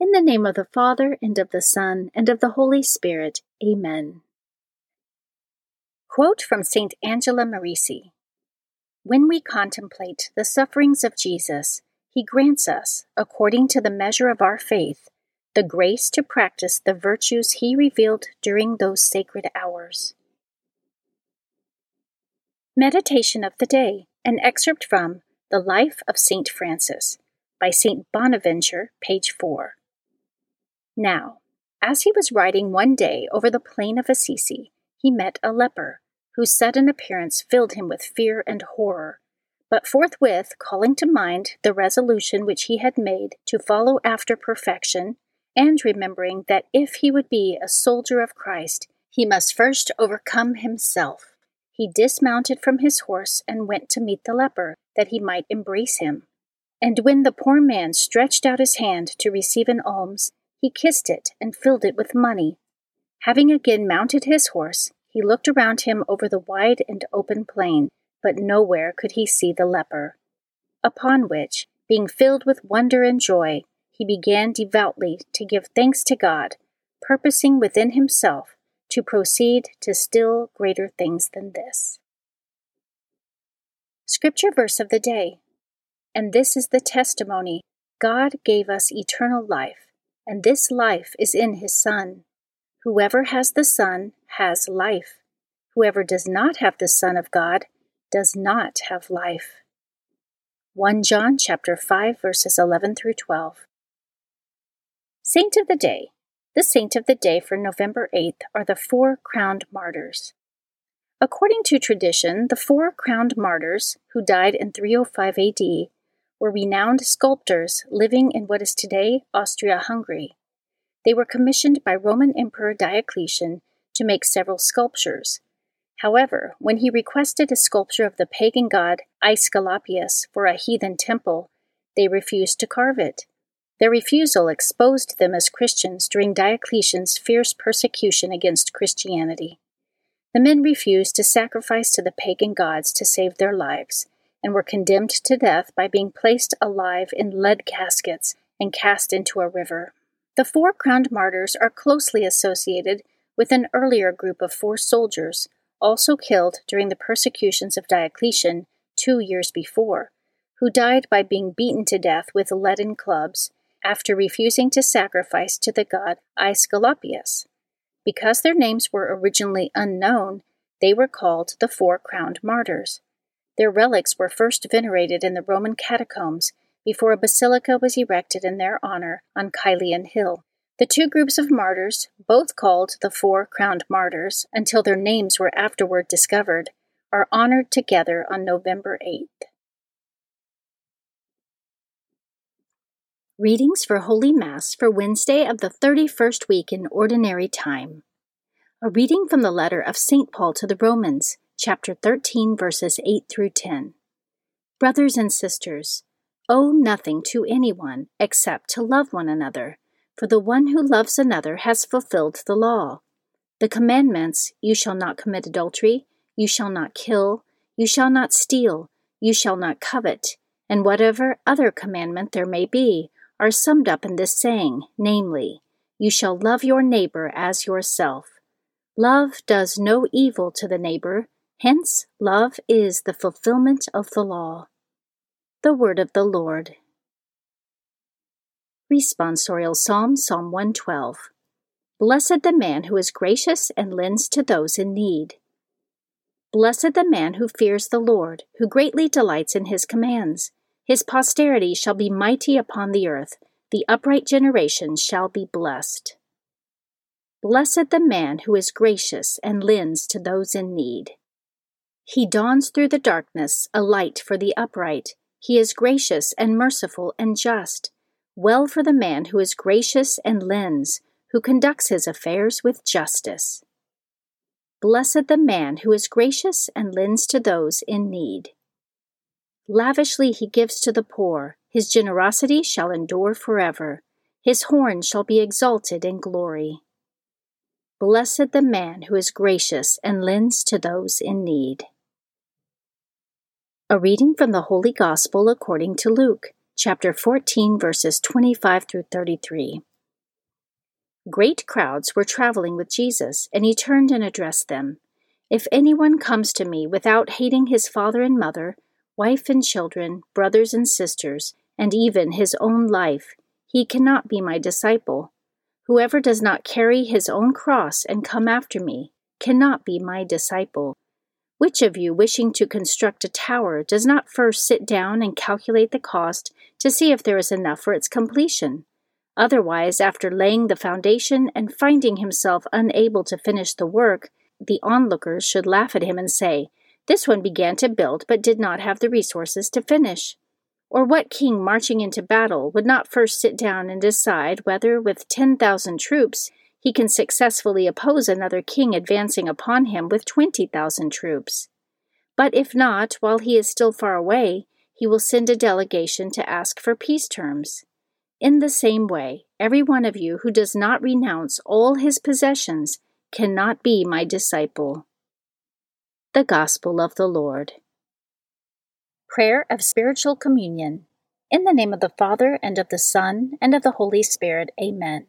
In the name of the Father, and of the Son, and of the Holy Spirit. Amen. Quote from St. Angela Merici When we contemplate the sufferings of Jesus, he grants us, according to the measure of our faith, the grace to practice the virtues he revealed during those sacred hours. Meditation of the Day, an excerpt from The Life of St. Francis by St. Bonaventure, page 4. Now, as he was riding one day over the plain of Assisi, he met a leper, whose sudden appearance filled him with fear and horror. But forthwith, calling to mind the resolution which he had made to follow after perfection, and remembering that if he would be a soldier of Christ, he must first overcome himself, he dismounted from his horse and went to meet the leper, that he might embrace him. And when the poor man stretched out his hand to receive an alms, he kissed it and filled it with money. Having again mounted his horse, he looked around him over the wide and open plain, but nowhere could he see the leper. Upon which, being filled with wonder and joy, he began devoutly to give thanks to God, purposing within himself to proceed to still greater things than this. Scripture verse of the day. And this is the testimony God gave us eternal life and this life is in his Son. Whoever has the Son has life. Whoever does not have the Son of God does not have life. 1 John chapter 5 verses 11 through 12. Saint of the Day. The saint of the day for November 8th are the four crowned martyrs. According to tradition, the four crowned martyrs, who died in 305 AD, were renowned sculptors living in what is today Austria Hungary. They were commissioned by Roman Emperor Diocletian to make several sculptures. However, when he requested a sculpture of the pagan god Aesculapius for a heathen temple, they refused to carve it. Their refusal exposed them as Christians during Diocletian's fierce persecution against Christianity. The men refused to sacrifice to the pagan gods to save their lives, and were condemned to death by being placed alive in lead caskets and cast into a river. The four crowned martyrs are closely associated with an earlier group of four soldiers, also killed during the persecutions of Diocletian two years before, who died by being beaten to death with leaden clubs after refusing to sacrifice to the god Aesculapius. Because their names were originally unknown, they were called the Four Crowned Martyrs. Their relics were first venerated in the Roman catacombs before a basilica was erected in their honor on Caelian Hill. The two groups of martyrs, both called the Four Crowned Martyrs until their names were afterward discovered, are honored together on November 8th. Readings for Holy Mass for Wednesday of the 31st week in Ordinary Time. A reading from the letter of St. Paul to the Romans, chapter 13, verses 8 through 10. Brothers and sisters, owe nothing to anyone except to love one another for the one who loves another has fulfilled the law. The commandments you shall not commit adultery, you shall not kill, you shall not steal, you shall not covet, and whatever other commandment there may be, are summed up in this saying, namely, You shall love your neighbor as yourself. Love does no evil to the neighbor, hence, love is the fulfillment of the law. The Word of the Lord. Responsorial Psalm, Psalm 112. Blessed the man who is gracious and lends to those in need. Blessed the man who fears the Lord, who greatly delights in his commands. His posterity shall be mighty upon the earth, the upright generation shall be blessed. Blessed the man who is gracious and lends to those in need. He dawns through the darkness a light for the upright. He is gracious and merciful and just. Well for the man who is gracious and lends, who conducts his affairs with justice. Blessed the man who is gracious and lends to those in need. Lavishly he gives to the poor, his generosity shall endure forever, his horn shall be exalted in glory. Blessed the man who is gracious and lends to those in need. A reading from the Holy Gospel according to Luke chapter 14, verses 25 through 33. Great crowds were traveling with Jesus, and he turned and addressed them. If anyone comes to me without hating his father and mother, wife and children, brothers and sisters, and even his own life, he cannot be my disciple. Whoever does not carry his own cross and come after me cannot be my disciple. Which of you, wishing to construct a tower, does not first sit down and calculate the cost to see if there is enough for its completion? Otherwise, after laying the foundation and finding himself unable to finish the work, the onlookers should laugh at him and say, This one began to build but did not have the resources to finish. Or what king marching into battle would not first sit down and decide whether, with ten thousand troops, he can successfully oppose another king advancing upon him with 20,000 troops. But if not, while he is still far away, he will send a delegation to ask for peace terms. In the same way, every one of you who does not renounce all his possessions cannot be my disciple. The Gospel of the Lord. Prayer of Spiritual Communion. In the name of the Father, and of the Son, and of the Holy Spirit, Amen.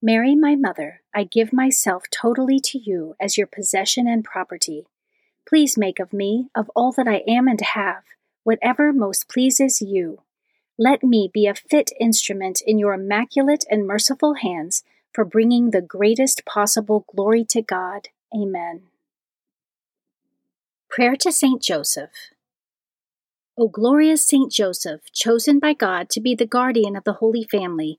Mary, my mother, I give myself totally to you as your possession and property. Please make of me, of all that I am and have, whatever most pleases you. Let me be a fit instrument in your immaculate and merciful hands for bringing the greatest possible glory to God. Amen. Prayer to Saint Joseph. O glorious Saint Joseph, chosen by God to be the guardian of the Holy Family,